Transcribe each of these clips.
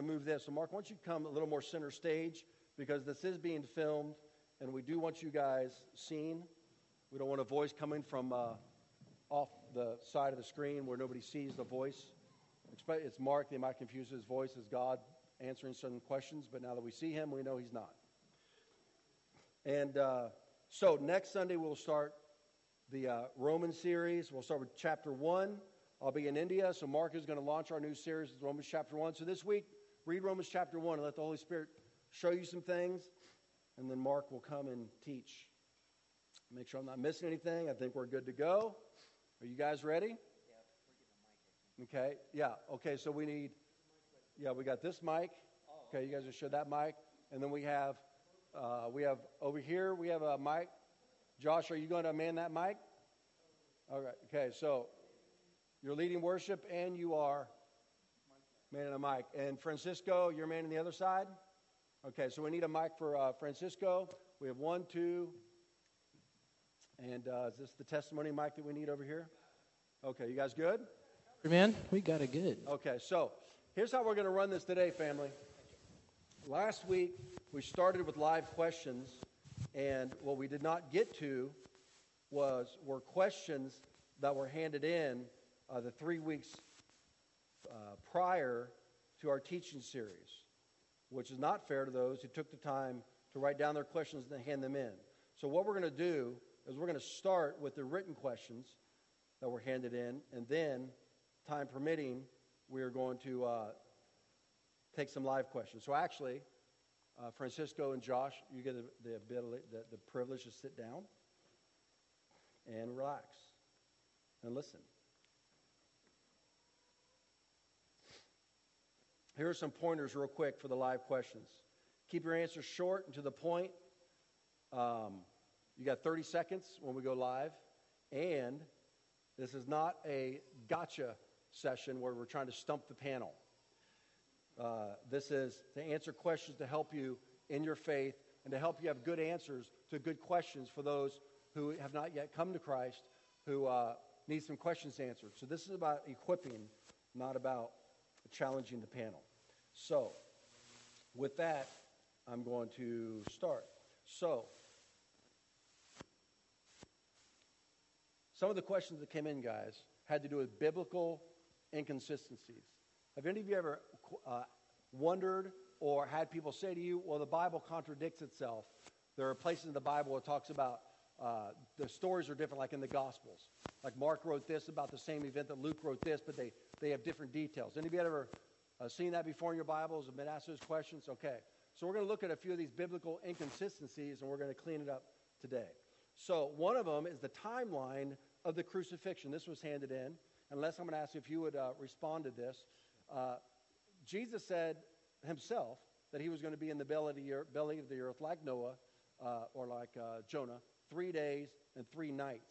to move this. So, Mark, why don't you come a little more center stage because this is being filmed, and we do want you guys seen. We don't want a voice coming from uh, off the side of the screen where nobody sees the voice. It's Mark. They might confuse his voice as God answering certain questions, but now that we see him, we know he's not. And uh, so next Sunday, we'll start the uh, Roman series. We'll start with chapter 1. I'll be in India, so Mark is going to launch our new series, Romans chapter 1. So this week, read Romans chapter 1 and let the Holy Spirit show you some things, and then Mark will come and teach. Make sure I'm not missing anything. I think we're good to go. Are you guys ready? Okay, yeah, okay, so we need, yeah, we got this mic. Okay, you guys just show that mic. And then we have, uh, we have over here, we have a mic. Josh, are you going to man that mic? All right, okay, so you're leading worship and you are manning a mic. And Francisco, you're manning the other side? Okay, so we need a mic for uh, Francisco. We have one, two, and uh, is this the testimony mic that we need over here? Okay, you guys good? Man, we got it good. Okay, so here's how we're going to run this today, family. Last week, we started with live questions, and what we did not get to was were questions that were handed in uh, the three weeks uh, prior to our teaching series, which is not fair to those who took the time to write down their questions and hand them in. So, what we're going to do is we're going to start with the written questions that were handed in, and then, time permitting, we are going to uh, take some live questions. So, actually, uh, Francisco and Josh, you get the, ability, the, the privilege to sit down and relax and listen. Here are some pointers, real quick, for the live questions. Keep your answers short and to the point. Um, you got 30 seconds when we go live. And this is not a gotcha session where we're trying to stump the panel. Uh, this is to answer questions to help you in your faith and to help you have good answers to good questions for those who have not yet come to Christ, who uh, need some questions answered. So this is about equipping, not about challenging the panel. So, with that, I'm going to start. So, some of the questions that came in, guys, had to do with biblical inconsistencies. Have any of you ever uh, wondered or had people say to you, well, the Bible contradicts itself? There are places in the Bible it talks about uh, the stories are different, like in the Gospels. Like Mark wrote this about the same event that Luke wrote this, but they, they have different details. Any of you ever uh, seen that before in your Bibles and been asked those questions? Okay. So we're going to look at a few of these biblical inconsistencies and we're going to clean it up today. So one of them is the timeline of the crucifixion. This was handed in. Unless I'm going to ask you if you would uh, respond to this. Uh, Jesus said himself that he was going to be in the belly of the earth, of the earth like Noah uh, or like uh, Jonah, three days and three nights.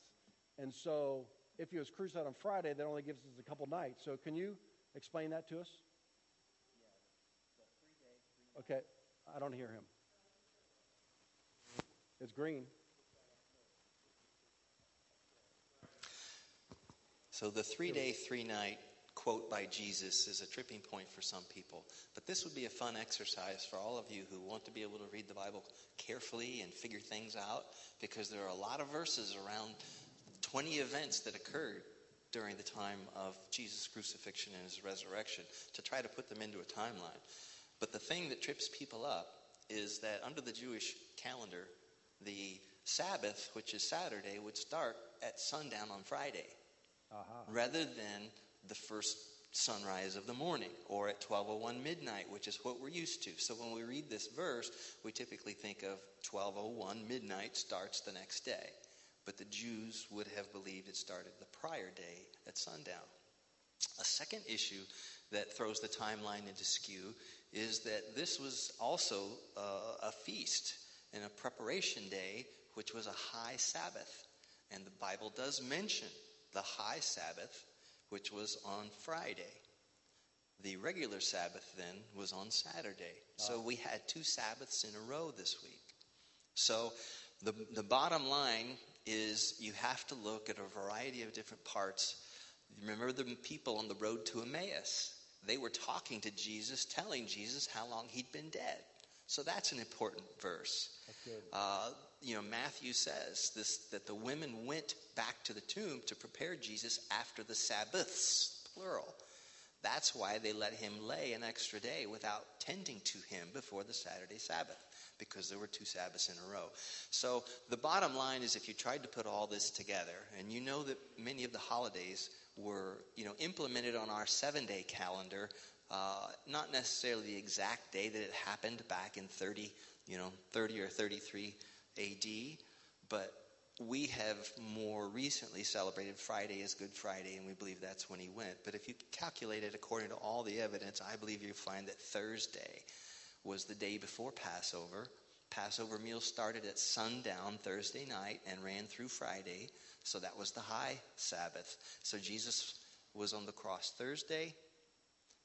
And so if he was crucified on Friday, that only gives us a couple nights. So can you explain that to us? Okay, I don't hear him. It's green. So the three day, three night quote by Jesus is a tripping point for some people. But this would be a fun exercise for all of you who want to be able to read the Bible carefully and figure things out because there are a lot of verses around 20 events that occurred during the time of Jesus' crucifixion and his resurrection to try to put them into a timeline. But the thing that trips people up is that under the Jewish calendar, the Sabbath, which is Saturday, would start at sundown on Friday uh-huh. rather than the first sunrise of the morning or at 1201 midnight which is what we're used to. So when we read this verse we typically think of 1201 midnight starts the next day. But the jews would have believed it started the prior day at sundown. A second issue that throws the timeline into skew is that this was also uh, a feast and a preparation day, which was a high Sabbath. And the Bible does mention the high Sabbath, which was on Friday. The regular Sabbath then was on Saturday. So ah. we had two Sabbaths in a row this week. So the, the bottom line is you have to look at a variety of different parts. Remember the people on the road to Emmaus they were talking to Jesus, telling Jesus how long he'd been dead. So that's an important verse. Uh, you know, Matthew says this that the women went back to the tomb to prepare Jesus after the Sabbaths, plural. That's why they let him lay an extra day without tending to him before the Saturday Sabbath, because there were two Sabbaths in a row. So the bottom line is if you tried to put all this together, and you know that many of the holidays were, you know, implemented on our seven-day calendar, uh, not necessarily the exact day that it happened back in 30, you know, 30 or 33 AD, but we have more recently celebrated Friday as Good Friday, and we believe that's when he went. But if you calculate it according to all the evidence, I believe you find that Thursday was the day before Passover. Passover meal started at sundown Thursday night and ran through Friday, so that was the high Sabbath. So Jesus was on the cross Thursday,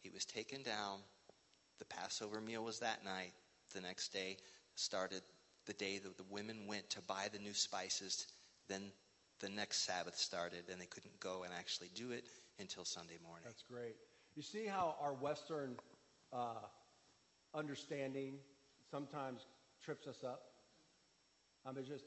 he was taken down. The Passover meal was that night. The next day started the day that the women went to buy the new spices. Then the next Sabbath started, and they couldn't go and actually do it until Sunday morning. That's great. You see how our Western uh, understanding sometimes trips us up? I mean, just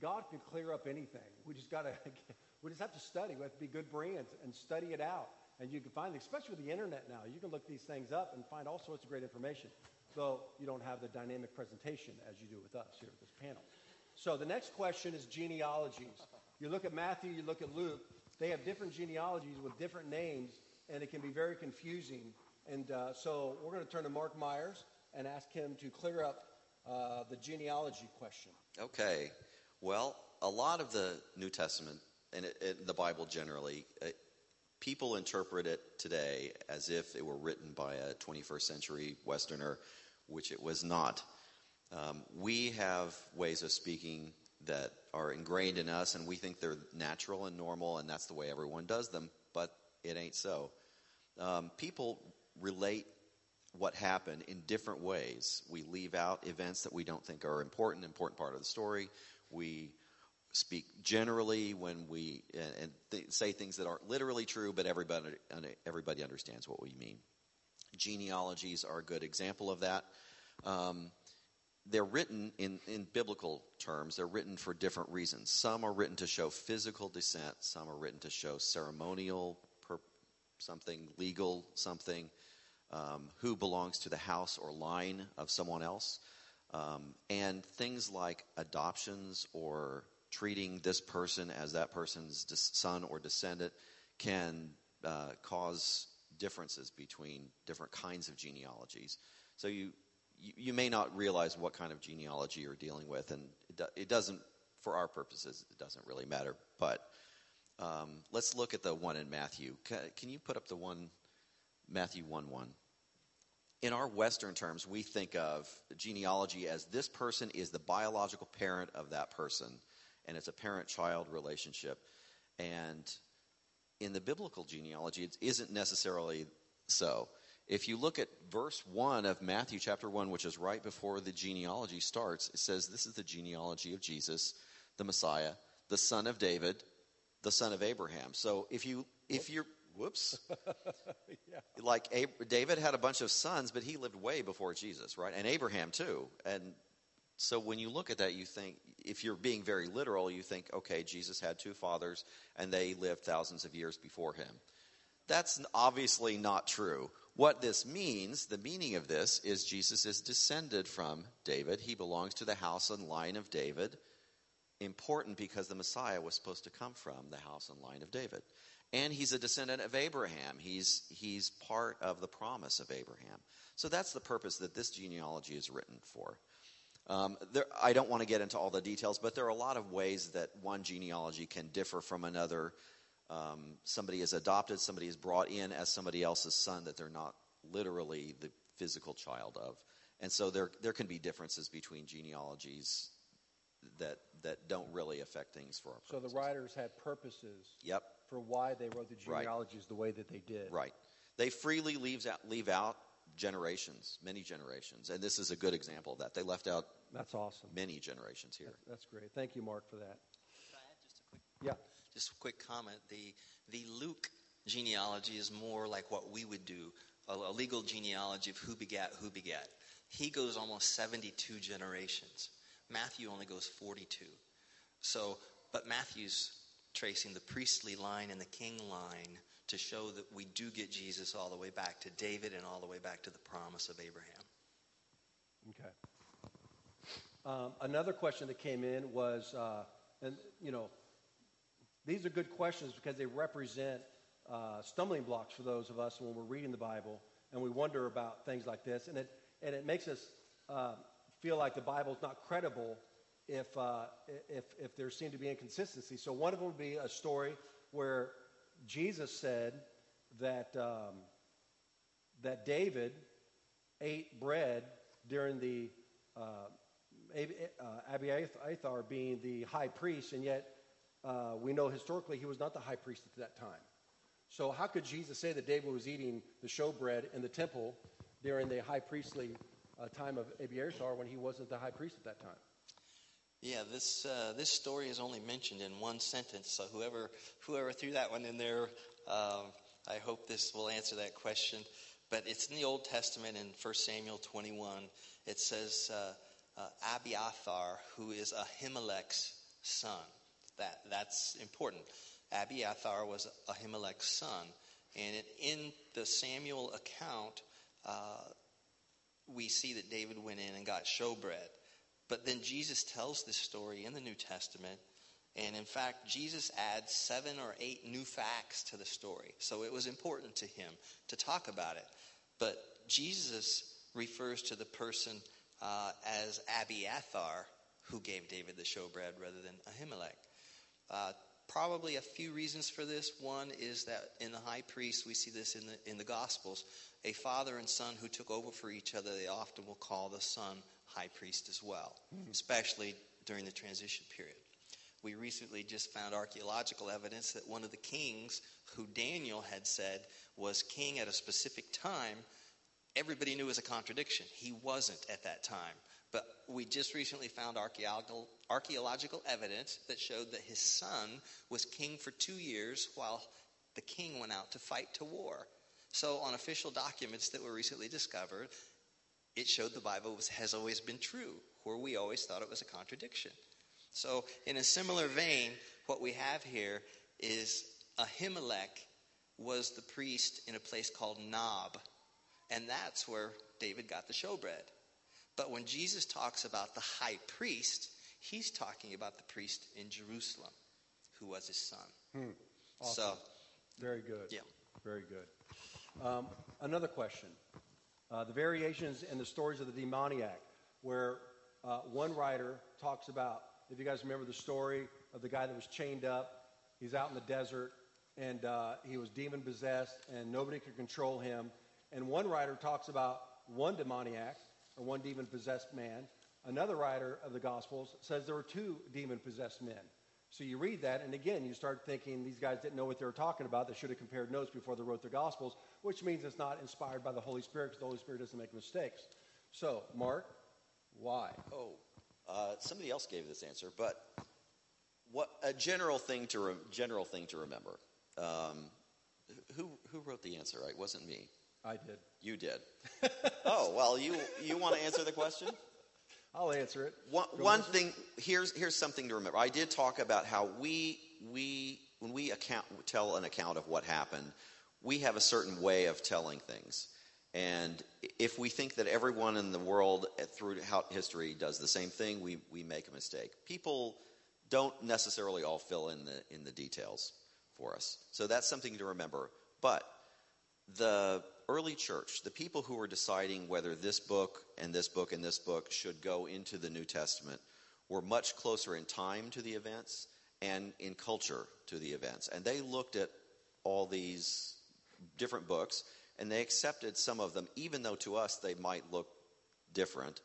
God can clear up anything. We just got to, we just have to study. We have to be good Bereans and study it out. And you can find, especially with the internet now, you can look these things up and find all sorts of great information. Though you don't have the dynamic presentation as you do with us here at this panel. So the next question is genealogies. You look at Matthew, you look at Luke. They have different genealogies with different names, and it can be very confusing. And uh, so we're going to turn to Mark Myers and ask him to clear up uh, the genealogy question. Okay. Well, a lot of the New Testament and it, it, the Bible generally, uh, people interpret it today as if it were written by a 21st century Westerner, which it was not. Um, we have ways of speaking that are ingrained in us, and we think they're natural and normal, and that's the way everyone does them, but it ain't so. Um, people relate what happened in different ways. We leave out events that we don't think are important, important part of the story. We speak generally when we and th- say things that aren't literally true, but everybody everybody understands what we mean. Genealogies are a good example of that. Um, they're written in, in biblical terms. They're written for different reasons. Some are written to show physical descent. Some are written to show ceremonial per- something, legal something, um, who belongs to the house or line of someone else. Um, and things like adoptions or treating this person as that person's son or descendant can uh, cause differences between different kinds of genealogies. So you, you, you may not realize what kind of genealogy you're dealing with, and it, do, it doesn't, for our purposes, it doesn't really matter. But um, let's look at the one in Matthew. Can, can you put up the one, Matthew 1 1? In our Western terms, we think of genealogy as this person is the biological parent of that person and it's a parent child relationship. And in the biblical genealogy, it isn't necessarily so. If you look at verse 1 of Matthew chapter 1, which is right before the genealogy starts, it says, This is the genealogy of Jesus, the Messiah, the son of David, the son of Abraham. So if you if you're whoops yeah. like david had a bunch of sons but he lived way before jesus right and abraham too and so when you look at that, you think, if you're being very literal, you think, okay, Jesus had two fathers and they lived thousands of years before him. That's obviously not true. What this means, the meaning of this, is Jesus is descended from David. He belongs to the house and line of David. Important because the Messiah was supposed to come from the house and line of David. And he's a descendant of Abraham. He's, he's part of the promise of Abraham. So that's the purpose that this genealogy is written for. Um, there, I don't want to get into all the details, but there are a lot of ways that one genealogy can differ from another. Um, somebody is adopted, somebody is brought in as somebody else's son that they're not literally the physical child of. And so there, there can be differences between genealogies that, that don't really affect things for our purposes. So the writers had purposes yep. For why they wrote the genealogies right. the way that they did. Right. They freely leaves out, leave out generations, many generations. And this is a good example of that. They left out that's awesome. Many generations here. That's, that's great. Thank you, Mark, for that. Could I add just a quick? Yeah. Just a quick comment. The the Luke genealogy is more like what we would do. a, a legal genealogy of who begat who begat. He goes almost 72 generations. Matthew only goes 42. So, but Matthew's tracing the priestly line and the king line to show that we do get Jesus all the way back to David and all the way back to the promise of Abraham. Okay. Um, another question that came in was, uh, and you know, these are good questions because they represent uh, stumbling blocks for those of us when we're reading the Bible and we wonder about things like this, and it and it makes us uh, feel like the Bible is not credible if uh, if if there seem to be inconsistency. So one of them would be a story where Jesus said that um, that David ate bread during the uh, uh, Abiathar being the high priest, and yet uh, we know historically he was not the high priest at that time. So how could Jesus say that David was eating the showbread in the temple during the high priestly uh, time of Abiathar when he wasn't the high priest at that time? Yeah, this uh, this story is only mentioned in one sentence. So whoever whoever threw that one in there, um, I hope this will answer that question. But it's in the Old Testament in 1 Samuel 21. It says uh, uh, Abiathar, who is Ahimelech's son. That that's important. Abiathar was Ahimelech's son, and it, in the Samuel account, uh, we see that David went in and got showbread. But then Jesus tells this story in the New Testament. And in fact, Jesus adds seven or eight new facts to the story. So it was important to him to talk about it. But Jesus refers to the person uh, as Abiathar, who gave David the showbread rather than Ahimelech. Uh, probably a few reasons for this. One is that in the high priest, we see this in the, in the Gospels. A father and son who took over for each other, they often will call the son high priest as well, mm-hmm. especially during the transition period. We recently just found archaeological evidence that one of the kings who Daniel had said was king at a specific time, everybody knew was a contradiction. He wasn't at that time. But we just recently found archaeological, archaeological evidence that showed that his son was king for two years while the king went out to fight to war. So, on official documents that were recently discovered, it showed the Bible was, has always been true, where we always thought it was a contradiction. So, in a similar vein, what we have here is Ahimelech was the priest in a place called Nob, and that's where David got the showbread. But when Jesus talks about the high priest, he's talking about the priest in Jerusalem, who was his son. Hmm. Awesome. So, very good. Yeah. Very good. Um, another question uh, the variations in the stories of the demoniac, where uh, one writer talks about, if you guys remember the story of the guy that was chained up, he's out in the desert, and uh, he was demon possessed, and nobody could control him. And one writer talks about one demoniac, or one demon possessed man. Another writer of the Gospels says there were two demon possessed men. So you read that, and again, you start thinking these guys didn't know what they were talking about. They should have compared notes before they wrote their Gospels, which means it's not inspired by the Holy Spirit because the Holy Spirit doesn't make mistakes. So, Mark, why? Oh, uh, somebody else gave this answer, but what a general thing to re- general thing to remember. Um, who who wrote the answer? It wasn't me. I did. You did. oh well, you you want to answer the question? I'll answer it. One, one thing here's here's something to remember. I did talk about how we we when we account tell an account of what happened, we have a certain way of telling things. And if we think that everyone in the world eh, throughout history does the same thing, we, we make a mistake. People don't necessarily all fill in the, in the details for us. So that's something to remember. But the early church, the people who were deciding whether this book and this book and this book should go into the New Testament, were much closer in time to the events and in culture to the events. And they looked at all these different books and they accepted some of them, even though to us they might look different,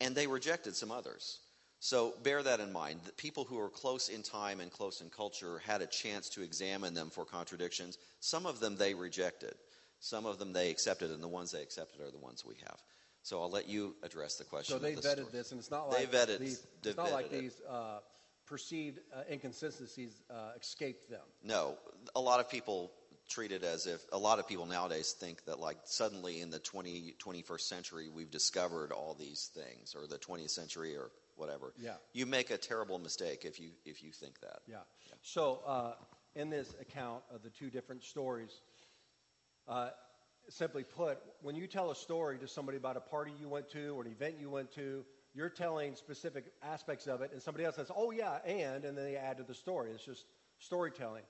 and they rejected some others. So bear that in mind. The people who are close in time and close in culture had a chance to examine them for contradictions. Some of them they rejected. Some of them they accepted, and the ones they accepted are the ones we have. So I'll let you address the question. So they the vetted story. this, and it's not like they vetted, these. It's not like these uh, perceived uh, inconsistencies uh, escaped them. No, a lot of people treat it as if a lot of people nowadays think that like suddenly in the 20, 21st century we've discovered all these things or the 20th century or whatever. Yeah. You make a terrible mistake if you if you think that. Yeah. So, uh, in this account of the two different stories, uh, simply put, when you tell a story to somebody about a party you went to or an event you went to, you're telling specific aspects of it, and somebody else says, "Oh yeah," and and then they add to the story. It's just storytelling.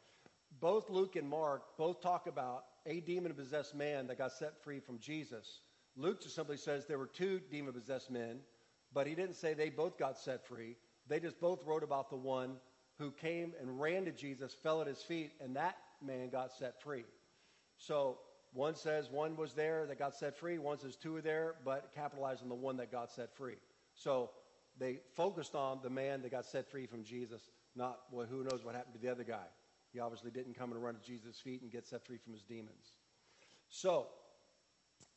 Both Luke and Mark both talk about a demon-possessed man that got set free from Jesus. Luke just simply says there were two demon-possessed men, but he didn't say they both got set free. They just both wrote about the one who came and ran to Jesus, fell at his feet, and that man got set free. So one says one was there that got set free, one says two were there, but capitalized on the one that got set free. So they focused on the man that got set free from Jesus, not well, who knows what happened to the other guy. He obviously didn't come and run at Jesus' feet and get set free from his demons. So,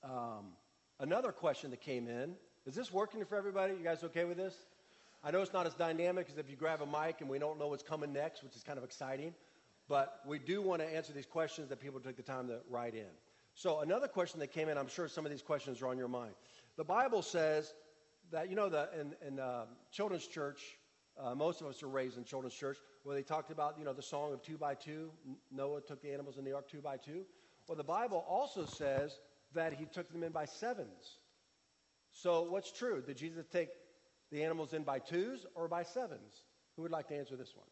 um, another question that came in is this working for everybody? You guys okay with this? I know it's not as dynamic as if you grab a mic and we don't know what's coming next, which is kind of exciting. But we do want to answer these questions that people took the time to write in. So, another question that came in, I'm sure some of these questions are on your mind. The Bible says that, you know, the, in, in uh, children's church, uh, most of us are raised in children's church, where they talked about, you know, the song of two by two. Noah took the animals in the ark two by two. Well, the Bible also says that he took them in by sevens. So, what's true? Did Jesus take the animals in by twos or by sevens? Who would like to answer this one?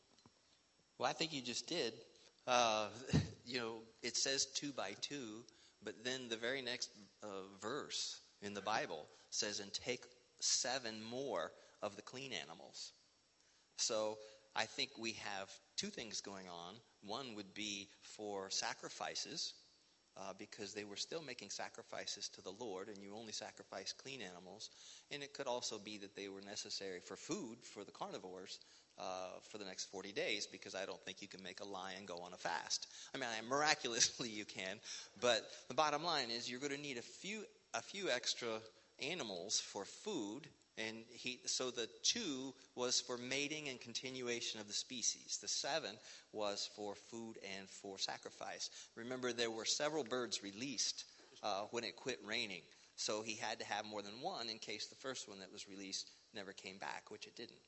Well, I think you just did. Uh, you know, it says two by two, but then the very next uh, verse in the Bible says, and take seven more of the clean animals. So I think we have two things going on. One would be for sacrifices, uh, because they were still making sacrifices to the Lord, and you only sacrifice clean animals. And it could also be that they were necessary for food for the carnivores uh, for the next 40 days, because I don't think you can make a lion go on a fast. I mean, miraculously you can, but the bottom line is you're going to need a few a few extra animals for food and he, so the two was for mating and continuation of the species. The seven was for food and for sacrifice. Remember, there were several birds released uh, when it quit raining. So he had to have more than one in case the first one that was released never came back, which it didn't.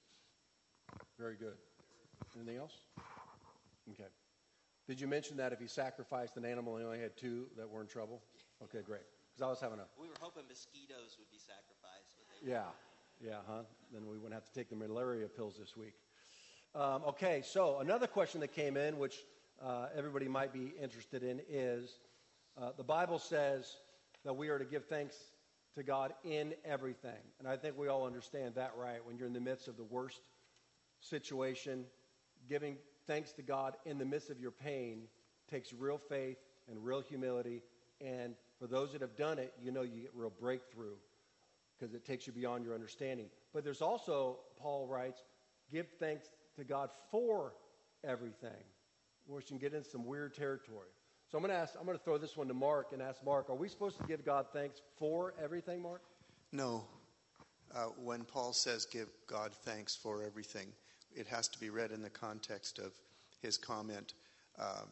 Very good. Anything else? Okay. Did you mention that if he sacrificed an animal and he only had two that were in trouble? Okay, great. Because I was having a. We were hoping mosquitoes would be sacrificed. Yeah. Yeah, huh? Then we wouldn't have to take the malaria pills this week. Um, okay, so another question that came in, which uh, everybody might be interested in, is uh, the Bible says that we are to give thanks to God in everything. And I think we all understand that, right? When you're in the midst of the worst situation, giving thanks to God in the midst of your pain takes real faith and real humility. And for those that have done it, you know you get real breakthrough because it takes you beyond your understanding. But there's also, Paul writes, give thanks to God for everything, which can get into some weird territory. So I'm going to ask, I'm going to throw this one to Mark and ask Mark, are we supposed to give God thanks for everything, Mark? No. Uh, when Paul says give God thanks for everything, it has to be read in the context of his comment um,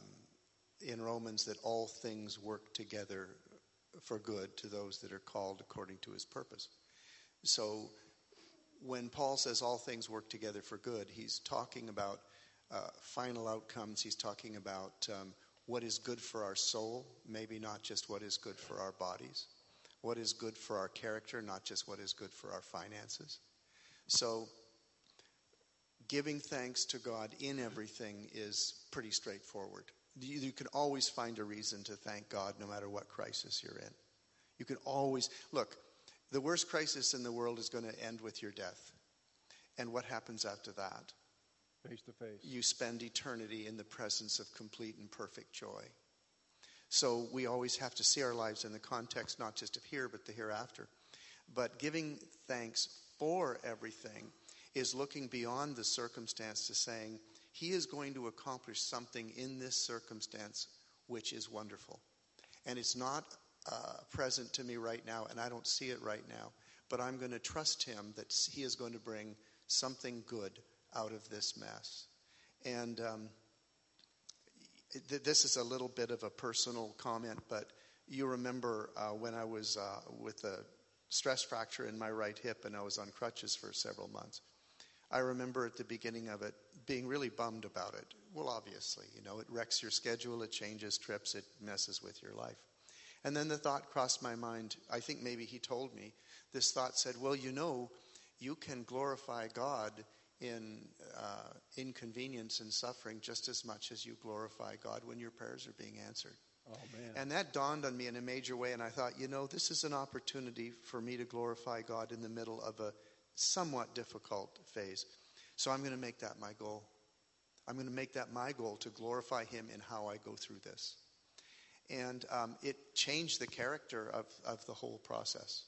in Romans that all things work together for good to those that are called according to his purpose. So when Paul says all things work together for good, he's talking about uh, final outcomes. He's talking about um, what is good for our soul, maybe not just what is good for our bodies, what is good for our character, not just what is good for our finances. So giving thanks to God in everything is pretty straightforward. You, you can always find a reason to thank God no matter what crisis you're in. You can always, look, the worst crisis in the world is going to end with your death. And what happens after that? Face to face. You spend eternity in the presence of complete and perfect joy. So we always have to see our lives in the context not just of here, but the hereafter. But giving thanks for everything is looking beyond the circumstance to saying, He is going to accomplish something in this circumstance which is wonderful. And it's not uh, present to me right now, and I don't see it right now. But I'm going to trust Him that He is going to bring something good out of this mess. And um, th- this is a little bit of a personal comment, but you remember uh, when I was uh, with a stress fracture in my right hip and I was on crutches for several months. I remember at the beginning of it being really bummed about it. Well, obviously, you know, it wrecks your schedule, it changes trips, it messes with your life. And then the thought crossed my mind. I think maybe he told me. This thought said, Well, you know, you can glorify God in uh, inconvenience and suffering just as much as you glorify God when your prayers are being answered. Oh, man. And that dawned on me in a major way, and I thought, you know, this is an opportunity for me to glorify God in the middle of a somewhat difficult phase. So I'm going to make that my goal. I'm going to make that my goal to glorify Him in how I go through this. And um, it changed the character of, of the whole process.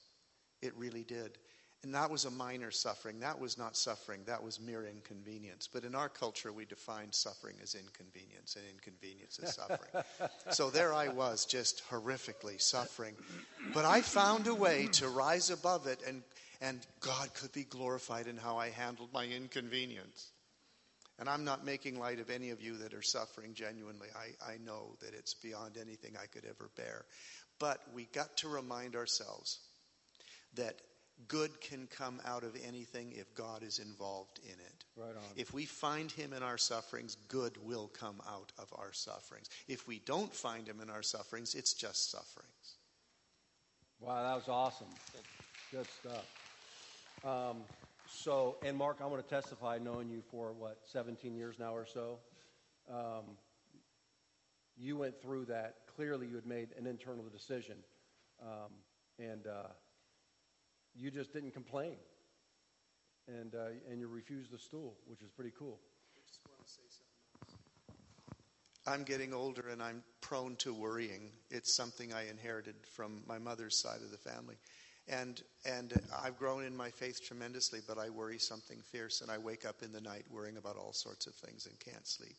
It really did. And that was a minor suffering. That was not suffering. That was mere inconvenience. But in our culture, we define suffering as inconvenience, and inconvenience as suffering. so there I was, just horrifically suffering. But I found a way to rise above it, and, and God could be glorified in how I handled my inconvenience. And I'm not making light of any of you that are suffering genuinely. I, I know that it's beyond anything I could ever bear. But we got to remind ourselves that good can come out of anything if God is involved in it. Right on. If we find Him in our sufferings, good will come out of our sufferings. If we don't find Him in our sufferings, it's just sufferings. Wow, that was awesome. Good stuff. Um, so, and Mark, I want to testify, knowing you for what, 17 years now or so. Um, you went through that. Clearly, you had made an internal decision. Um, and uh, you just didn't complain. And, uh, and you refused the stool, which is pretty cool. I'm getting older and I'm prone to worrying. It's something I inherited from my mother's side of the family. And, and I've grown in my faith tremendously, but I worry something fierce, and I wake up in the night worrying about all sorts of things and can't sleep.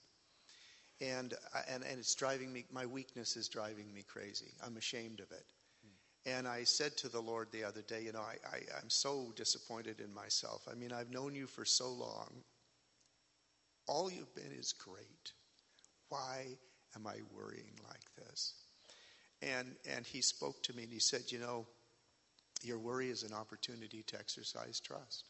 And, and, and it's driving me, my weakness is driving me crazy. I'm ashamed of it. Hmm. And I said to the Lord the other day, you know, I, I, I'm so disappointed in myself. I mean, I've known you for so long. All you've been is great. Why am I worrying like this? And, and he spoke to me and he said, you know, your worry is an opportunity to exercise trust.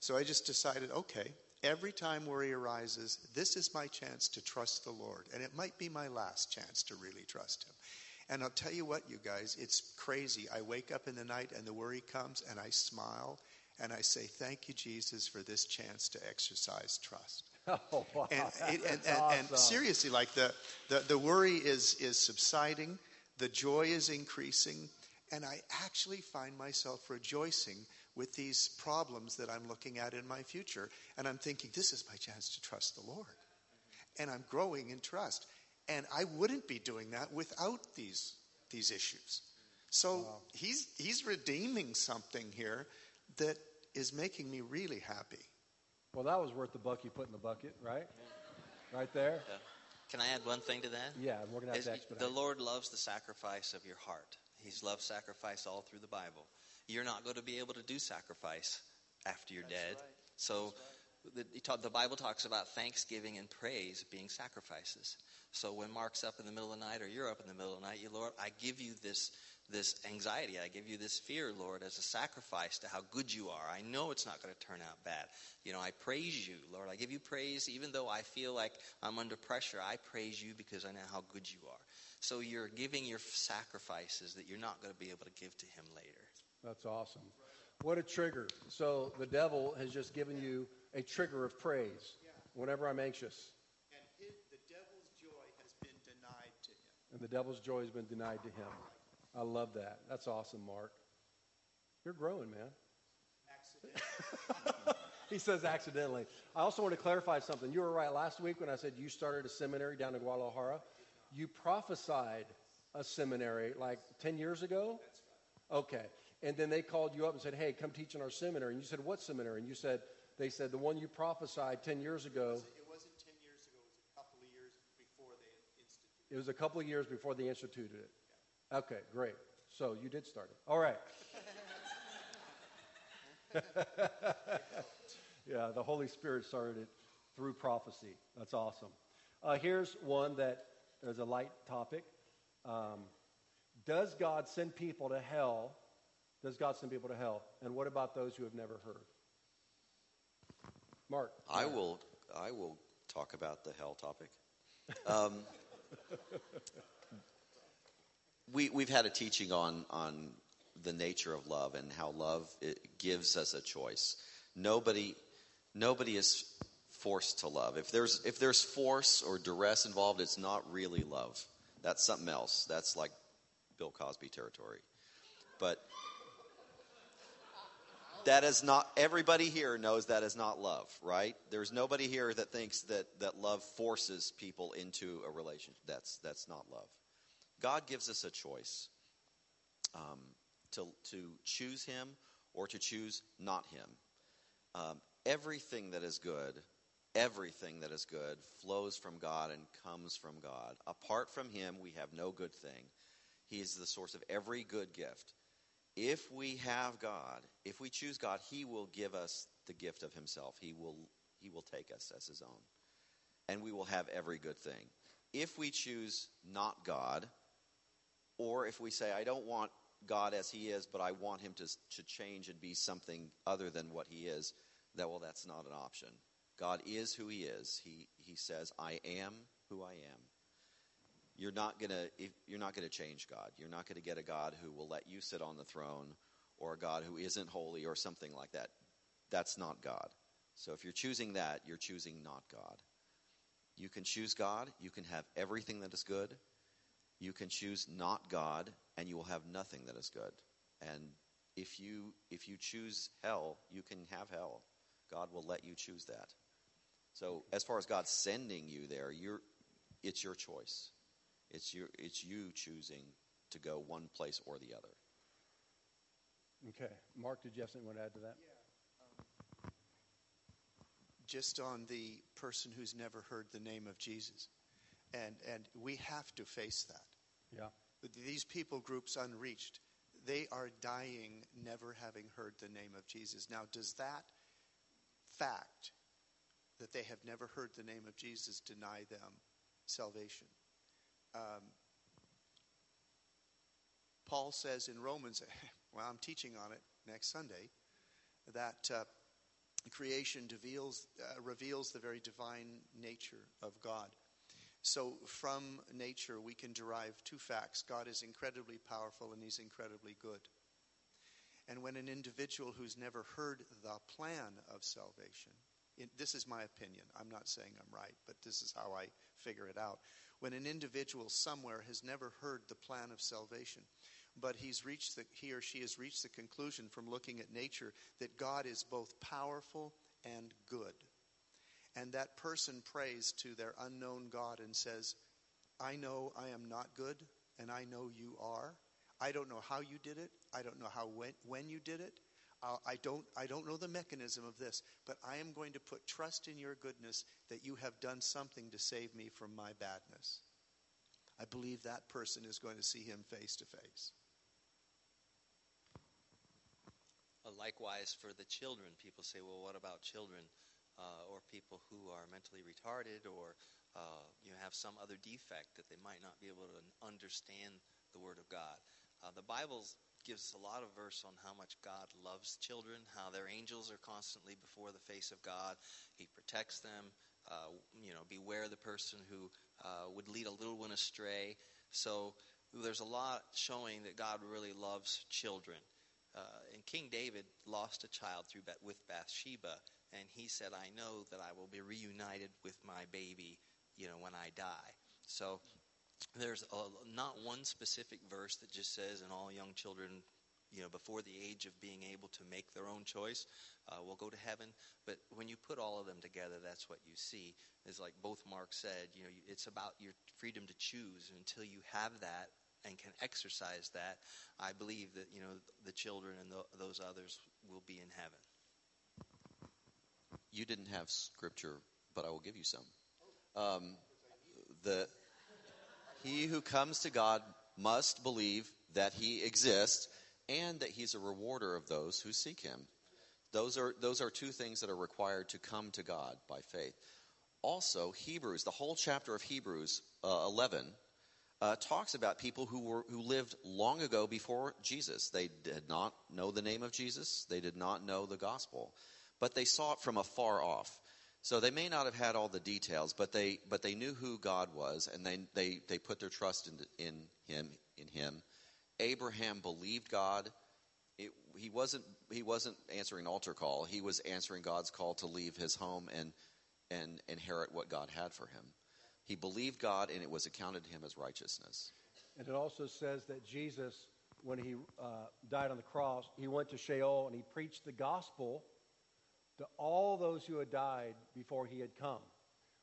So I just decided, okay, every time worry arises, this is my chance to trust the Lord. And it might be my last chance to really trust Him. And I'll tell you what, you guys, it's crazy. I wake up in the night and the worry comes and I smile and I say, Thank you, Jesus, for this chance to exercise trust. Oh, wow. And, it, and, and, awesome. and seriously, like the, the, the worry is, is subsiding, the joy is increasing, and I actually find myself rejoicing with these problems that I'm looking at in my future. And I'm thinking, this is my chance to trust the Lord. And I'm growing in trust. And I wouldn't be doing that without these, these issues. So wow. he's, he's redeeming something here that is making me really happy. Well, that was worth the buck you put in the bucket, right? Right there. Yeah. Can I add one thing to that? Yeah, we're going to have to expedite. The Lord loves the sacrifice of your heart. He's loved sacrifice all through the Bible. You're not going to be able to do sacrifice after you're That's dead. Right. So the, the Bible talks about thanksgiving and praise being sacrifices. So when Mark's up in the middle of the night or you're up in the middle of the night, you Lord, I give you this this anxiety, I give you this fear, Lord, as a sacrifice to how good you are. I know it's not going to turn out bad. You know, I praise you, Lord. I give you praise even though I feel like I'm under pressure. I praise you because I know how good you are. So you're giving your sacrifices that you're not going to be able to give to him later. That's awesome. What a trigger. So the devil has just given you a trigger of praise whenever I'm anxious. And his, the devil's joy has been denied to him. And the devil's joy has been denied to him. I love that. That's awesome, Mark. You're growing, man. Accidentally. he says accidentally. I also want to clarify something. You were right last week when I said you started a seminary down in Guadalajara you prophesied a seminary like 10 years ago? Okay. And then they called you up and said, hey, come teach in our seminary. And you said, what seminary? And you said, they said, the one you prophesied 10 years ago. It wasn't 10 years ago, it was a couple of years before they instituted it. was a couple of years before they instituted it. Okay, great. So you did start it. All right. yeah, the Holy Spirit started it through prophecy. That's awesome. Uh, here's one that is a light topic. Um, does God send people to hell? Does God send people to hell? And what about those who have never heard? Mark. I will. I will talk about the hell topic. Um, we we've had a teaching on on the nature of love and how love it gives us a choice. Nobody nobody is forced to love. If there's if there's force or duress involved, it's not really love. That's something else. That's like Bill Cosby territory. But that is not everybody here knows that is not love, right? There's nobody here that thinks that that love forces people into a relationship. That's that's not love. God gives us a choice um, to to choose Him or to choose not Him. Um, everything that is good, everything that is good flows from God and comes from God. Apart from Him, we have no good thing. He is the source of every good gift. If we have God, if we choose God, He will give us the gift of Himself. He will, he will take us as His own. And we will have every good thing. If we choose not God, or if we say, I don't want God as He is, but I want Him to, to change and be something other than what He is, that, well, that's not an option. God is who He is. He, he says, I am who I am you're not going to you're not to change God. You're not going to get a God who will let you sit on the throne or a God who isn't holy or something like that. That's not God. So if you're choosing that, you're choosing not God. You can choose God, you can have everything that is good. You can choose not God and you will have nothing that is good. And if you if you choose hell, you can have hell. God will let you choose that. So as far as God sending you there, you're it's your choice. It's, your, it's you choosing to go one place or the other. Okay. Mark, did you have something you want to add to that? Yeah. Um, just on the person who's never heard the name of Jesus. And, and we have to face that. Yeah. These people groups unreached, they are dying never having heard the name of Jesus. Now, does that fact that they have never heard the name of Jesus deny them salvation? Um, Paul says in Romans, well, I'm teaching on it next Sunday, that uh, creation reveals, uh, reveals the very divine nature of God. So, from nature, we can derive two facts God is incredibly powerful and he's incredibly good. And when an individual who's never heard the plan of salvation, this is my opinion, I'm not saying I'm right, but this is how I figure it out when an individual somewhere has never heard the plan of salvation, but he's reached the, he or she has reached the conclusion from looking at nature that God is both powerful and good. And that person prays to their unknown God and says, I know I am not good, and I know you are. I don't know how you did it. I don't know how when, when you did it. Uh, I don't, I don't know the mechanism of this, but I am going to put trust in your goodness that you have done something to save me from my badness. I believe that person is going to see him face to face. Likewise, for the children, people say, well, what about children uh, or people who are mentally retarded or uh, you have some other defect that they might not be able to understand the Word of God? Uh, the Bible's gives a lot of verse on how much God loves children, how their angels are constantly before the face of God. He protects them. Uh, you know, beware the person who uh, would lead a little one astray. So there's a lot showing that God really loves children. Uh, and King David lost a child through with Bathsheba, and he said, "I know that I will be reunited with my baby, you know, when I die." So there's a, not one specific verse that just says, and all young children, you know, before the age of being able to make their own choice, uh, will go to heaven. But when you put all of them together, that's what you see. Is like both Mark said, you know, it's about your freedom to choose. Until you have that and can exercise that, I believe that you know the children and the, those others will be in heaven. You didn't have scripture, but I will give you some. Um, the he who comes to God must believe that he exists and that he's a rewarder of those who seek him. Those are, those are two things that are required to come to God by faith. also Hebrews, the whole chapter of Hebrews uh, 11, uh, talks about people who were who lived long ago before Jesus. They did not know the name of Jesus. They did not know the gospel, but they saw it from afar off. So they may not have had all the details, but they but they knew who God was, and they they, they put their trust in, in him in him. Abraham believed God. It, he wasn't he wasn't answering altar call. He was answering God's call to leave his home and and inherit what God had for him. He believed God, and it was accounted to him as righteousness. And it also says that Jesus, when he uh, died on the cross, he went to Sheol and he preached the gospel to all those who had died before he had come.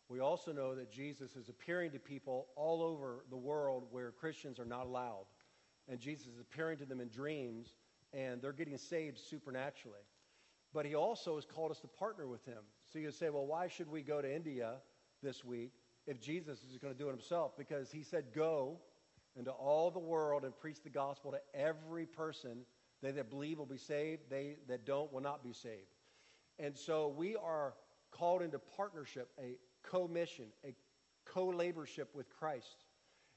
We also know that Jesus is appearing to people all over the world where Christians are not allowed. And Jesus is appearing to them in dreams, and they're getting saved supernaturally. But he also has called us to partner with him. So you say, well, why should we go to India this week if Jesus is going to do it himself? Because he said, go into all the world and preach the gospel to every person. They that believe will be saved, they that don't will not be saved. And so we are called into partnership, a co mission, a co laborship with Christ.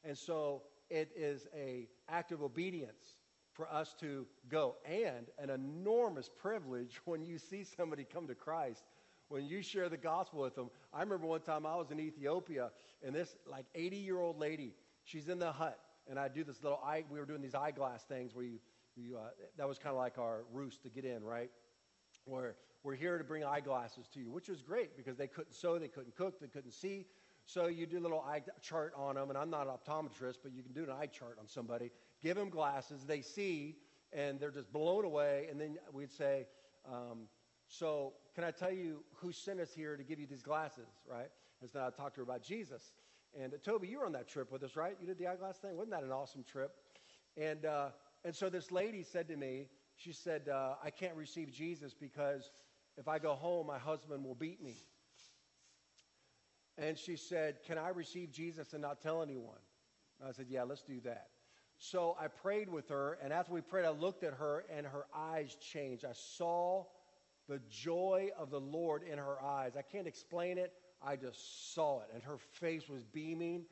And so it is a act of obedience for us to go. And an enormous privilege when you see somebody come to Christ when you share the gospel with them. I remember one time i was in ethiopia and this like 80 year old lady she's in the hut. And i do this little eye we were doing these eyeglass things where you, you uh, that was kind of like our roost to get in right where we're here to bring eyeglasses to you which was great because they couldn't sew they couldn't cook they couldn't see so you do a little eye chart on them, and I'm not an optometrist, but you can do an eye chart on somebody. Give them glasses, they see, and they're just blown away. And then we'd say, um, "So can I tell you who sent us here to give you these glasses?" Right? And so I talked to her about Jesus. And uh, Toby, you were on that trip with us, right? You did the eyeglass thing. Wasn't that an awesome trip? And uh, and so this lady said to me, she said, uh, "I can't receive Jesus because if I go home, my husband will beat me." And she said, Can I receive Jesus and not tell anyone? And I said, Yeah, let's do that. So I prayed with her, and after we prayed, I looked at her, and her eyes changed. I saw the joy of the Lord in her eyes. I can't explain it, I just saw it. And her face was beaming.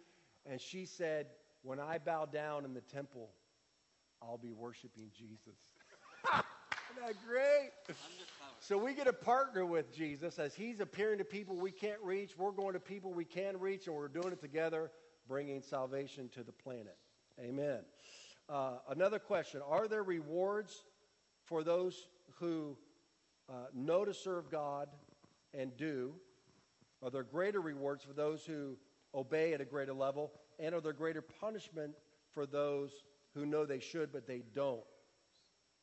And she said, When I bow down in the temple, I'll be worshiping Jesus. That great? So we get to partner with Jesus as he's appearing to people we can't reach. We're going to people we can reach, and we're doing it together, bringing salvation to the planet. Amen. Uh, another question Are there rewards for those who uh, know to serve God and do? Are there greater rewards for those who obey at a greater level? And are there greater punishment for those who know they should but they don't?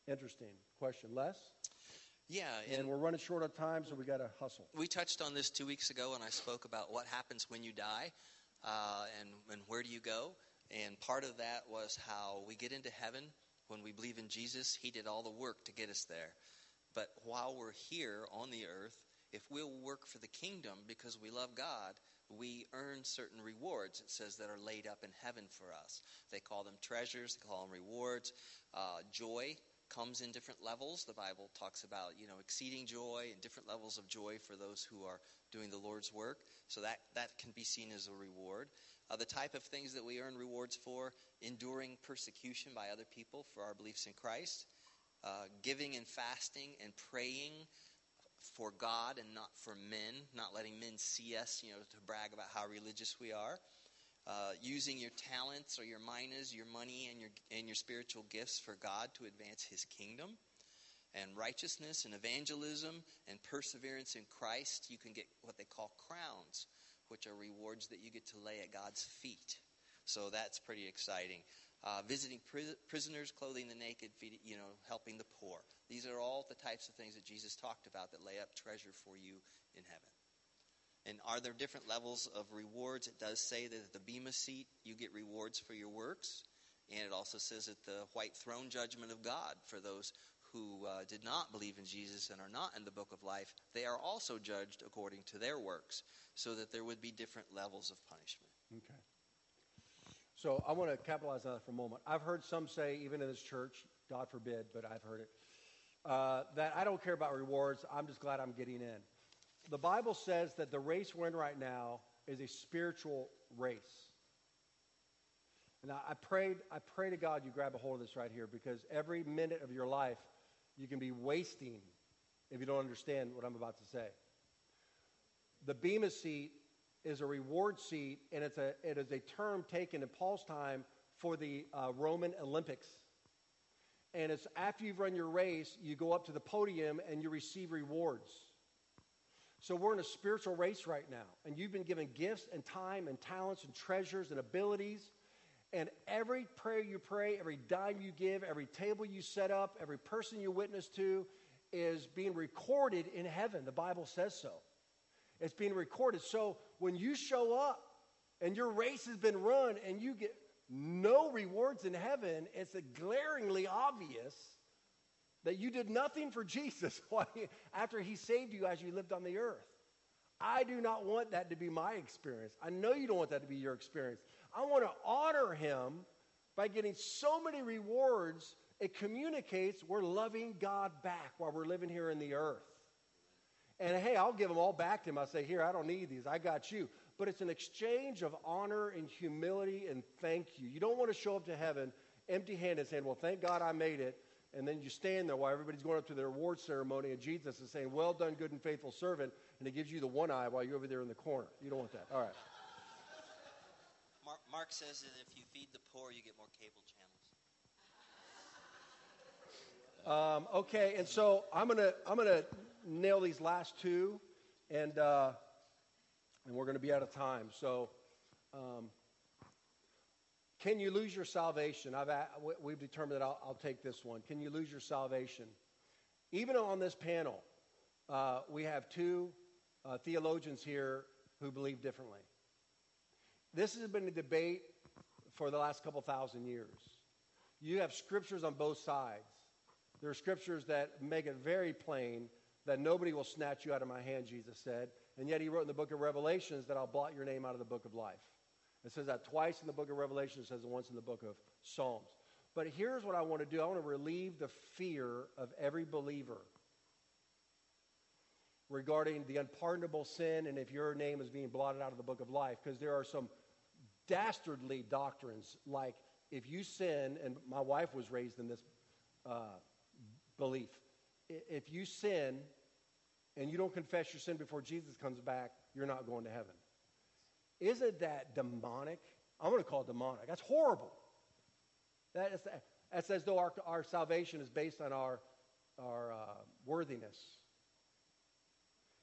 Interesting question. Les? Yeah, and, and, we're running short on time, so we got to hustle. We touched on this two weeks ago, and I spoke about what happens when you die, uh, and and where do you go. And part of that was how we get into heaven when we believe in Jesus. He did all the work to get us there. But while we're here on the earth, if we'll work for the kingdom because we love God, we earn certain rewards, it says, that are laid up in heaven for us. They call them treasures, they call them rewards. Uh, joy comes in different levels. The Bible talks about, you know, exceeding joy and different levels of joy for those who are doing the Lord's work. So that, that can be seen as a reward. Uh, the type of things that we earn rewards for enduring persecution by other people for our beliefs in Christ, uh, giving and fasting and praying for God and not for men, not letting men see us, you know, to brag about how religious we are. Uh, using your talents or your minas, your money, and your, and your spiritual gifts for God to advance His kingdom. And righteousness and evangelism and perseverance in Christ, you can get what they call crowns, which are rewards that you get to lay at God's feet. So that's pretty exciting. Uh, visiting pri- prisoners, clothing the naked, feeding, you know, helping the poor. These are all the types of things that Jesus talked about that lay up treasure for you in heaven. And are there different levels of rewards? It does say that at the Bema seat, you get rewards for your works. And it also says at the white throne judgment of God for those who uh, did not believe in Jesus and are not in the book of life, they are also judged according to their works, so that there would be different levels of punishment. Okay. So I want to capitalize on that for a moment. I've heard some say, even in this church, God forbid, but I've heard it, uh, that I don't care about rewards. I'm just glad I'm getting in. The Bible says that the race we're in right now is a spiritual race. And I, I prayed, I pray to God you grab a hold of this right here because every minute of your life you can be wasting if you don't understand what I'm about to say. The Bema seat is a reward seat, and it's a, it is a term taken in Paul's time for the uh, Roman Olympics. And it's after you've run your race, you go up to the podium and you receive rewards. So we're in a spiritual race right now, and you've been given gifts and time and talents and treasures and abilities. And every prayer you pray, every dime you give, every table you set up, every person you witness to is being recorded in heaven. The Bible says so. It's being recorded. So when you show up and your race has been run and you get no rewards in heaven, it's a glaringly obvious that you did nothing for Jesus after he saved you as you lived on the earth. I do not want that to be my experience. I know you don't want that to be your experience. I want to honor him by getting so many rewards. It communicates we're loving God back while we're living here in the earth. And hey, I'll give them all back to him. I say, Here, I don't need these. I got you. But it's an exchange of honor and humility and thank you. You don't want to show up to heaven empty handed saying, Well, thank God I made it. And then you stand there while everybody's going up to their award ceremony, and Jesus is saying, Well done, good and faithful servant. And he gives you the one eye while you're over there in the corner. You don't want that. All right. Mark, Mark says that if you feed the poor, you get more cable Um, channels. okay, and so I'm gonna I'm gonna nail these last two, and uh, and we're gonna be out of time. So, um, can you lose your salvation? I've we- we've determined that I'll, I'll take this one. Can you lose your salvation? Even on this panel, uh, we have two uh, theologians here who believe differently. This has been a debate for the last couple thousand years. You have scriptures on both sides. There are scriptures that make it very plain that nobody will snatch you out of my hand, Jesus said. And yet he wrote in the book of Revelations that I'll blot your name out of the book of life. It says that twice in the book of Revelation, it says it once in the book of Psalms. But here's what I want to do I want to relieve the fear of every believer regarding the unpardonable sin and if your name is being blotted out of the book of life, because there are some dastardly doctrines like if you sin, and my wife was raised in this uh, belief, if you sin and you don't confess your sin before Jesus comes back, you're not going to heaven. Isn't that demonic? I'm going to call it demonic. That's horrible. That is, that's as though our, our salvation is based on our, our uh, worthiness.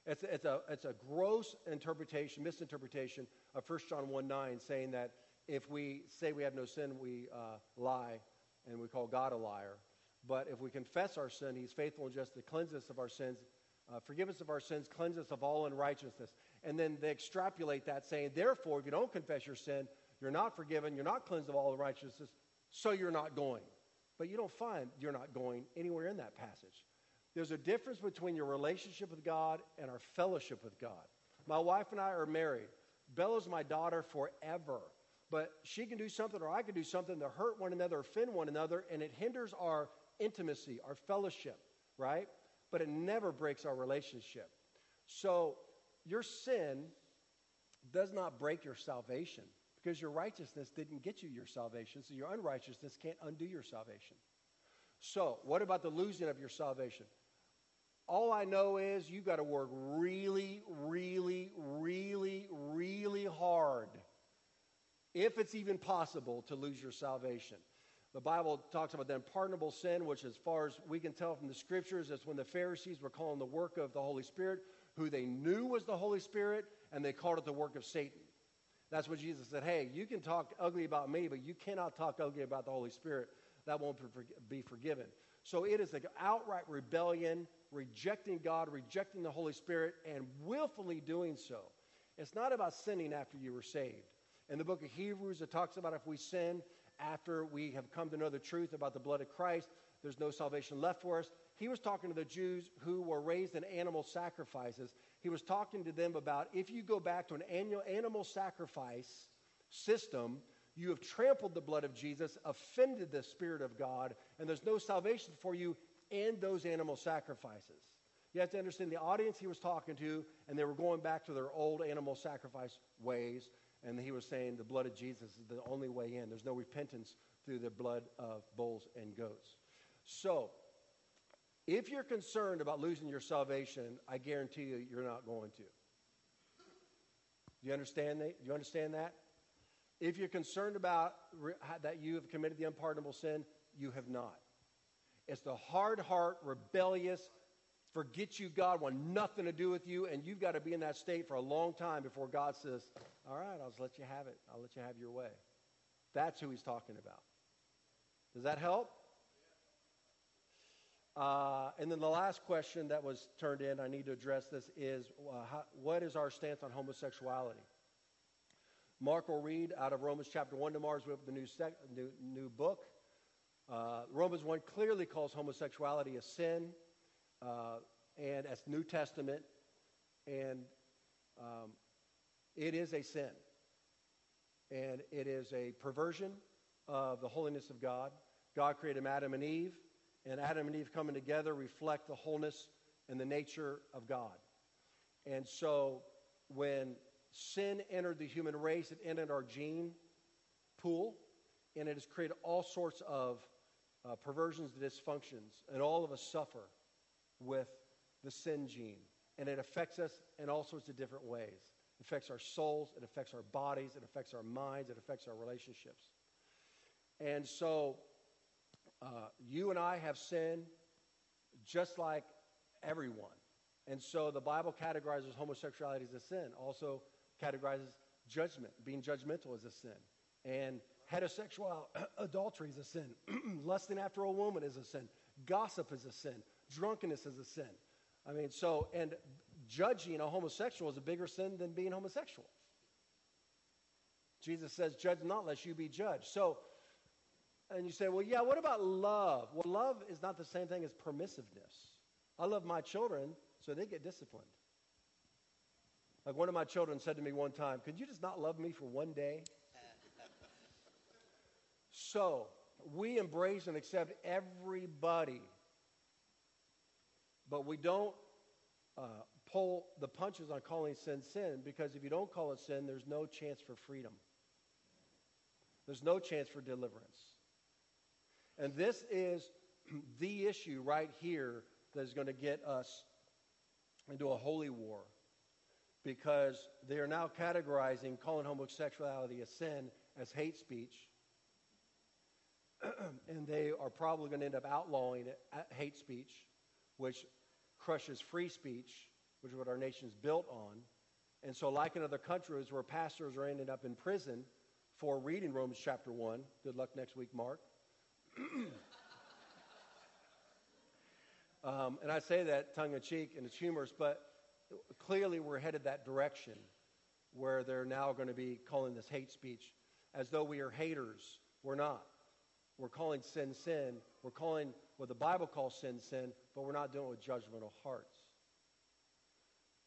It's, it's, a, it's a gross interpretation, misinterpretation of 1 John 1 9, saying that if we say we have no sin, we uh, lie and we call God a liar. But if we confess our sin, He's faithful and just to cleanse us of our sins, uh, forgive us of our sins, cleanse us of all unrighteousness. And then they extrapolate that, saying, therefore, if you don't confess your sin, you're not forgiven, you're not cleansed of all unrighteousness, so you're not going. But you don't find you're not going anywhere in that passage. There's a difference between your relationship with God and our fellowship with God. My wife and I are married. Bella's my daughter forever. But she can do something or I can do something to hurt one another, offend one another, and it hinders our intimacy, our fellowship, right? But it never breaks our relationship. So your sin does not break your salvation because your righteousness didn't get you your salvation. So your unrighteousness can't undo your salvation. So, what about the losing of your salvation? All I know is you've got to work really, really, really, really hard, if it's even possible, to lose your salvation. The Bible talks about the unpardonable sin, which, as far as we can tell from the scriptures, is when the Pharisees were calling the work of the Holy Spirit, who they knew was the Holy Spirit, and they called it the work of Satan. That's what Jesus said. Hey, you can talk ugly about me, but you cannot talk ugly about the Holy Spirit. That won't be forgiven. So it is an outright rebellion, rejecting God, rejecting the Holy Spirit, and willfully doing so. It's not about sinning after you were saved. In the book of Hebrews, it talks about if we sin after we have come to know the truth about the blood of Christ, there's no salvation left for us. He was talking to the Jews who were raised in animal sacrifices. He was talking to them about if you go back to an annual animal sacrifice system, you have trampled the blood of Jesus, offended the Spirit of God, and there's no salvation for you in those animal sacrifices. You have to understand the audience he was talking to, and they were going back to their old animal sacrifice ways. And he was saying the blood of Jesus is the only way in. There's no repentance through the blood of bulls and goats. So, if you're concerned about losing your salvation, I guarantee you, you're not going to. Do you understand that? Do you understand that? If you're concerned about re- that you have committed the unpardonable sin, you have not. It's the hard heart, rebellious, forget you, God, want nothing to do with you, and you've got to be in that state for a long time before God says, All right, I'll just let you have it. I'll let you have your way. That's who he's talking about. Does that help? Uh, and then the last question that was turned in, I need to address this, is uh, how, what is our stance on homosexuality? Mark will read out of Romans chapter 1 tomorrow as we the new, sec, new, new book. Uh, Romans 1 clearly calls homosexuality a sin uh, and as New Testament, and um, it is a sin. And it is a perversion of the holiness of God. God created Adam and Eve, and Adam and Eve coming together reflect the wholeness and the nature of God. And so when sin entered the human race, it entered our gene pool, and it has created all sorts of uh, perversions and dysfunctions, and all of us suffer with the sin gene. And it affects us in all sorts of different ways. It affects our souls, it affects our bodies, it affects our minds, it affects our relationships. And so, uh, you and I have sinned just like everyone. And so the Bible categorizes homosexuality as a sin, also categorizes judgment, being judgmental as a sin. And heterosexual adultery is a sin. Lusting after a woman is a sin. Gossip is a sin. Drunkenness is a sin. I mean, so, and judging a homosexual is a bigger sin than being homosexual. Jesus says, Judge not, lest you be judged. So, and you say, well, yeah, what about love? Well, love is not the same thing as permissiveness. I love my children, so they get disciplined. Like one of my children said to me one time, Could you just not love me for one day? so, we embrace and accept everybody but we don't uh, pull the punches on calling sin sin because if you don't call it sin, there's no chance for freedom. There's no chance for deliverance. And this is the issue right here that is going to get us into a holy war because they are now categorizing calling homosexuality a sin as hate speech. and they are probably going to end up outlawing uh, hate speech which crushes free speech, which is what our nation's built on. And so, like in other countries where pastors are ending up in prison for reading Romans chapter 1, good luck next week, Mark. um, and I say that tongue in cheek and it's humorous, but clearly we're headed that direction where they're now going to be calling this hate speech as though we are haters. We're not. We're calling sin sin. We're calling what the Bible calls sin, sin, but we're not doing it with judgmental hearts.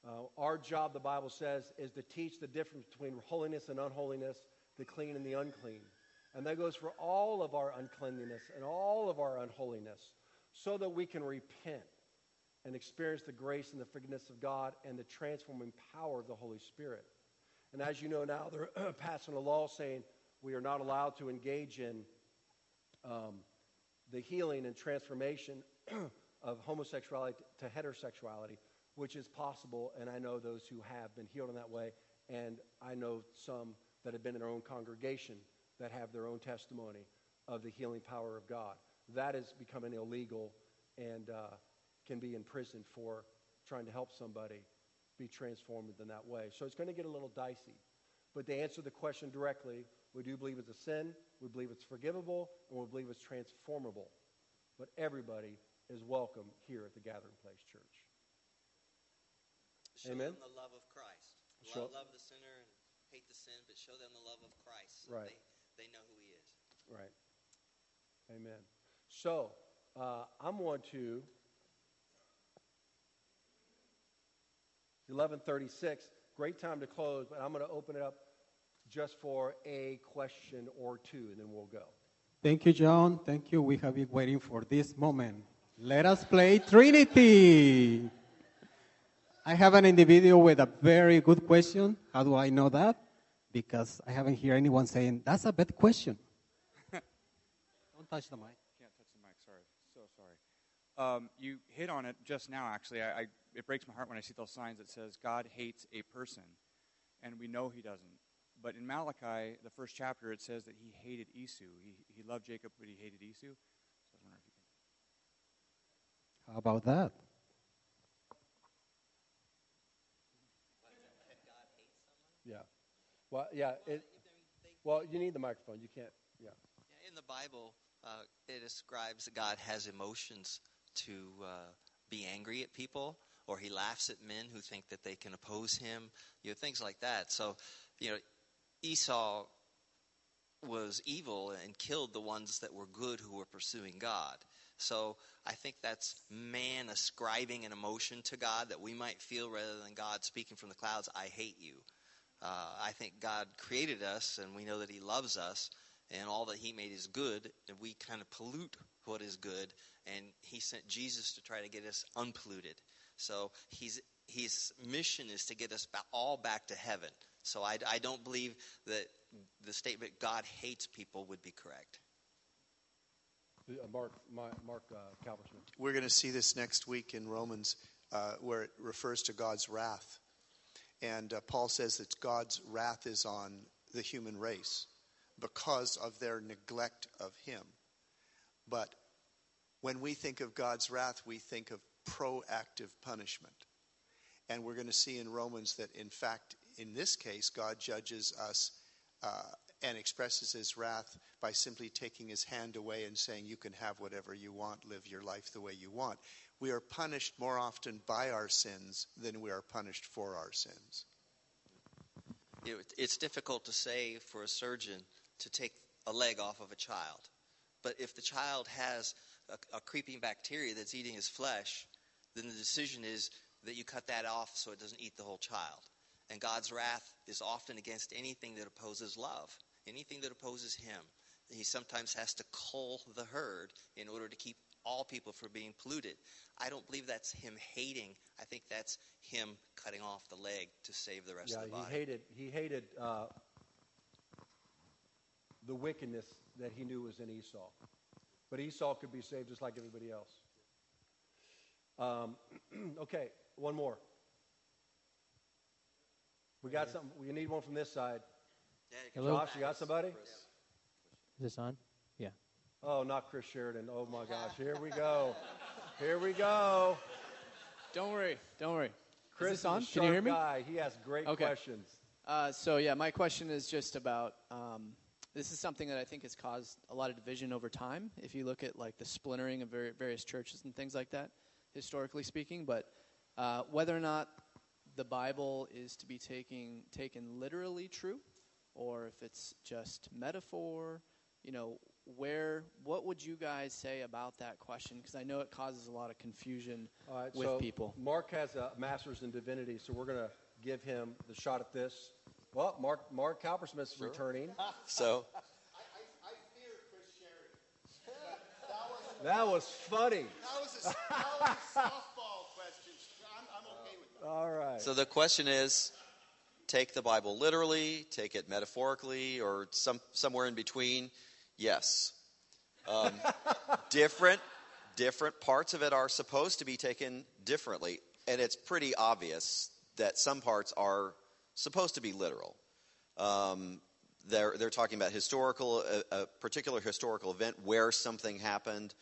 Uh, our job, the Bible says, is to teach the difference between holiness and unholiness, the clean and the unclean. And that goes for all of our uncleanliness and all of our unholiness, so that we can repent and experience the grace and the forgiveness of God and the transforming power of the Holy Spirit. And as you know now, they're passing a law saying we are not allowed to engage in um, the healing and transformation of homosexuality to heterosexuality, which is possible, and I know those who have been healed in that way, and I know some that have been in their own congregation that have their own testimony of the healing power of God. That is becoming illegal and uh, can be in prison for trying to help somebody be transformed in that way. So it's going to get a little dicey. But to answer the question directly, we do believe it's a sin, we believe it's forgivable, and we believe it's transformable. But everybody is welcome here at the Gathering Place Church. Show Amen. them the love of Christ. Show- Love, love the sinner and hate the sin, but show them the love of Christ. so Right. They, they know who he is. Right. Amen. So, uh, I'm going to 1136. Great time to close, but I'm going to open it up just for a question or two, and then we'll go. Thank you, John. Thank you. We have been waiting for this moment. Let us play Trinity. I have an individual with a very good question. How do I know that? Because I haven't heard anyone saying, that's a bad question. Don't touch the mic. Can't touch the mic. Sorry. So sorry. Um, you hit on it just now. Actually, I, I, it breaks my heart when I see those signs that says God hates a person, and we know He doesn't. But in Malachi, the first chapter, it says that He hated Esau. He, he loved Jacob, but He hated Esau. So I if you can. How about that? Yeah. Well, yeah. It, well, you need the microphone. You can't. Yeah. In the Bible, uh, it describes that God has emotions to uh, be angry at people, or He laughs at men who think that they can oppose Him. You know, things like that. So, you know, Esau was evil and killed the ones that were good who were pursuing God. So I think that's man ascribing an emotion to God that we might feel rather than God speaking from the clouds, I hate you. Uh, I think God created us and we know that He loves us and all that He made is good, and we kind of pollute what is good, and He sent Jesus to try to get us unpolluted. So He's His mission is to get us all back to heaven. So I, I don't believe that the statement God hates people would be correct. Uh, Mark, Mark uh, Calversmith. We're going to see this next week in Romans, uh, where it refers to God's wrath. And uh, Paul says that God's wrath is on the human race because of their neglect of Him. But when we think of God's wrath, we think of proactive punishment. And we're going to see in Romans that, in fact, in this case, God judges us uh, and expresses his wrath by simply taking his hand away and saying, You can have whatever you want, live your life the way you want. We are punished more often by our sins than we are punished for our sins. It's difficult to say for a surgeon to take a leg off of a child. But if the child has a, a creeping bacteria that's eating his flesh, then the decision is that you cut that off so it doesn't eat the whole child. And God's wrath is often against anything that opposes love, anything that opposes Him. He sometimes has to cull the herd in order to keep all people from being polluted. I don't believe that's Him hating. I think that's Him cutting off the leg to save the rest Yeah, of the body. he hated he hated uh, the wickedness that he knew was in Esau, but Esau could be saved just like everybody else. Um, okay, one more. We got something. We need one from this side. Hello? Josh, you got somebody? Is this on? Yeah. Oh, not Chris Sheridan. Oh my gosh, here we go. Here we go. Don't worry. Don't worry. Chris is this on? is a Can you hear me? Guy. He has great Okay. questions. Uh, so yeah, my question is just about. Um, this is something that I think has caused a lot of division over time. If you look at like the splintering of vari- various churches and things like that, historically speaking, but uh, whether or not the Bible is to be taking taken literally true, or if it's just metaphor, you know, where what would you guys say about that question? Because I know it causes a lot of confusion All right, with so people. Mark has a master's in divinity, so we're going to give him the shot at this. Well, Mark Mark Cowpersmith's returning. So, That was funny. That was a, that was a softball question. I'm, I'm okay with that. All right. so the question is take the Bible literally, take it metaphorically, or some, somewhere in between? Yes. Um, different, different parts of it are supposed to be taken differently, and it's pretty obvious that some parts are supposed to be literal. Um, they're, they're talking about historical, a, a particular historical event where something happened.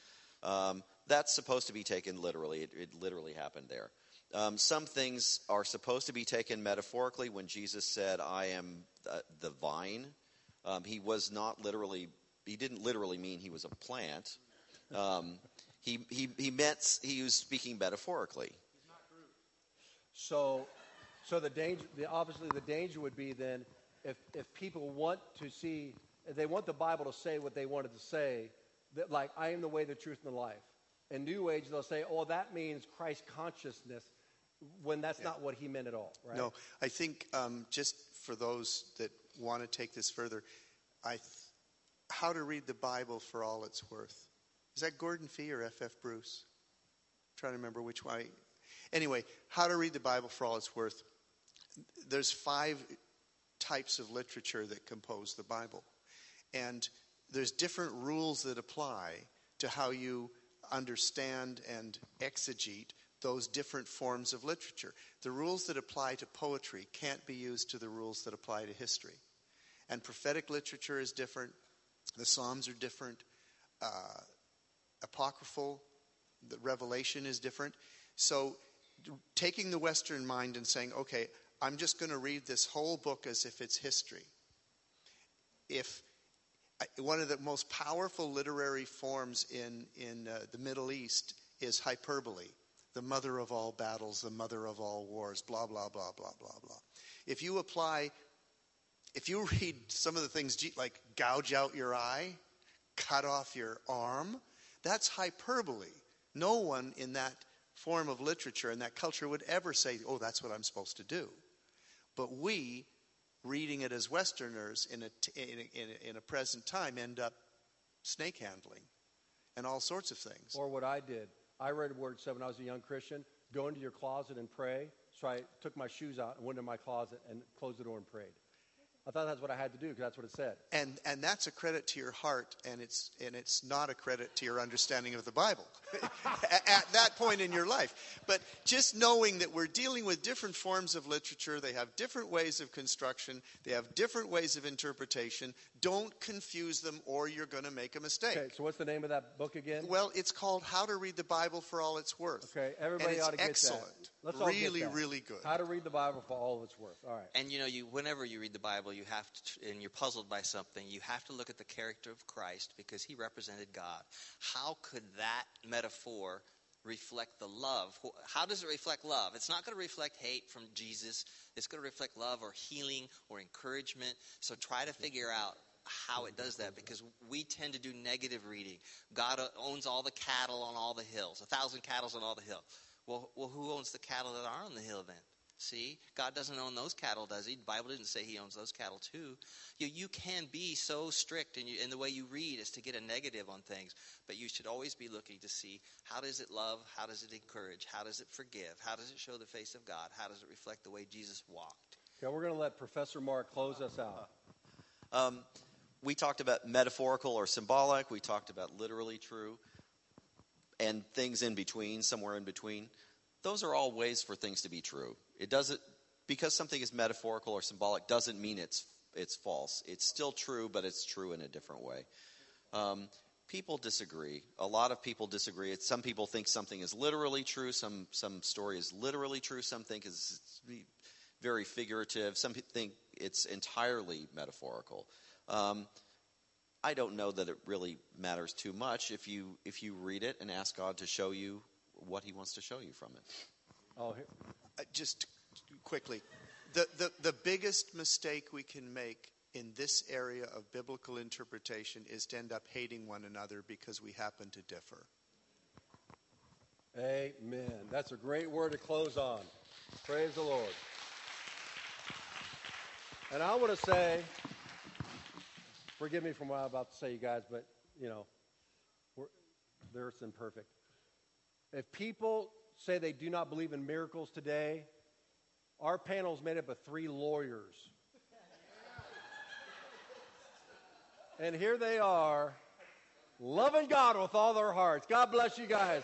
Um, that's supposed to be taken literally. It, it literally happened there. Um, some things are supposed to be taken metaphorically. When Jesus said, "I am the, the vine," um, he was not literally. He didn't literally mean he was a plant. Um, he, he, he meant he was speaking metaphorically. So, so the danger, the, obviously, the danger would be then if if people want to see, if they want the Bible to say what they wanted to say, that like I am the way, the truth, and the life. In New Age, they'll say, "Oh, that means Christ consciousness," when that's not what he meant at all, right? No, I think um, just for those that want to take this further, I th- how to read the Bible for all it's worth. Is that Gordon Fee or F.F. Bruce? I'm trying to remember which one. Anyway, how to read the Bible for all it's worth. There's five types of literature that compose the Bible. And there's different rules that apply to how you understand and exegete those different forms of literature. The rules that apply to poetry can't be used to the rules that apply to history. And prophetic literature is different, the Psalms are different, uh, apocryphal, the revelation is different. So, taking the Western mind and saying, okay, I'm just going to read this whole book as if it's history. If one of the most powerful literary forms in, in uh, the Middle East is hyperbole, the mother of all battles, the mother of all wars, blah, blah, blah, blah, blah, blah. If you apply, if you read some of the things like gouge out your eye, cut off your arm, that's hyperbole. No one in that form of literature and that culture would ever say, oh, that's what I'm supposed to do. But we, reading it as Westerners in a, in a, in a present time, end up snake handling and all sorts of things. Or what I did. I read Word 7 when I was a young Christian. Go into your closet and pray. So I took my shoes out and went into my closet and closed the door and prayed. I thought that's what I had to do because that's what it said. And and that's a credit to your heart, and it's and it's not a credit to your understanding of the Bible at, at that point in your life. But just knowing that we're dealing with different forms of literature, they have different ways of construction, they have different ways of interpretation. Don't confuse them, or you're going to make a mistake. Okay, so what's the name of that book again? Well, it's called How to Read the Bible for All It's Worth. Okay, everybody ought to get excellent. that. Let's all really, get that. really good. How to read the Bible for all it's worth. All right. And you know, you whenever you read the Bible, you have to, and you're puzzled by something, you have to look at the character of Christ because he represented God. How could that metaphor reflect the love? How does it reflect love? It's not going to reflect hate from Jesus. It's going to reflect love or healing or encouragement. So try to figure out how it does that because we tend to do negative reading. God uh, owns all the cattle on all the hills, a thousand cattle on all the hills. Well, well, who owns the cattle that are on the hill then? See, God doesn't own those cattle, does He? The Bible didn't say He owns those cattle too. You, you can be so strict in, you, in the way you read as to get a negative on things, but you should always be looking to see how does it love, how does it encourage, how does it forgive, how does it show the face of God, how does it reflect the way Jesus walked. Okay, we're going to let Professor Mark close us out. Um, we talked about metaphorical or symbolic. We talked about literally true and things in between, somewhere in between. Those are all ways for things to be true. It doesn't because something is metaphorical or symbolic doesn't mean it's it's false. It's still true, but it's true in a different way. Um, people disagree. A lot of people disagree. It's, some people think something is literally true. Some some story is literally true. Some think is very figurative. Some think it's entirely metaphorical. Um, I don't know that it really matters too much if you if you read it and ask God to show you what He wants to show you from it. Oh, here. Uh, just quickly, the, the the biggest mistake we can make in this area of biblical interpretation is to end up hating one another because we happen to differ. Amen. That's a great word to close on. Praise the Lord. And I want to say forgive me for what I'm about to say, you guys, but, you know, the earth's imperfect. If people say they do not believe in miracles today, our panel is made up of three lawyers. and here they are, loving God with all their hearts. God bless you guys.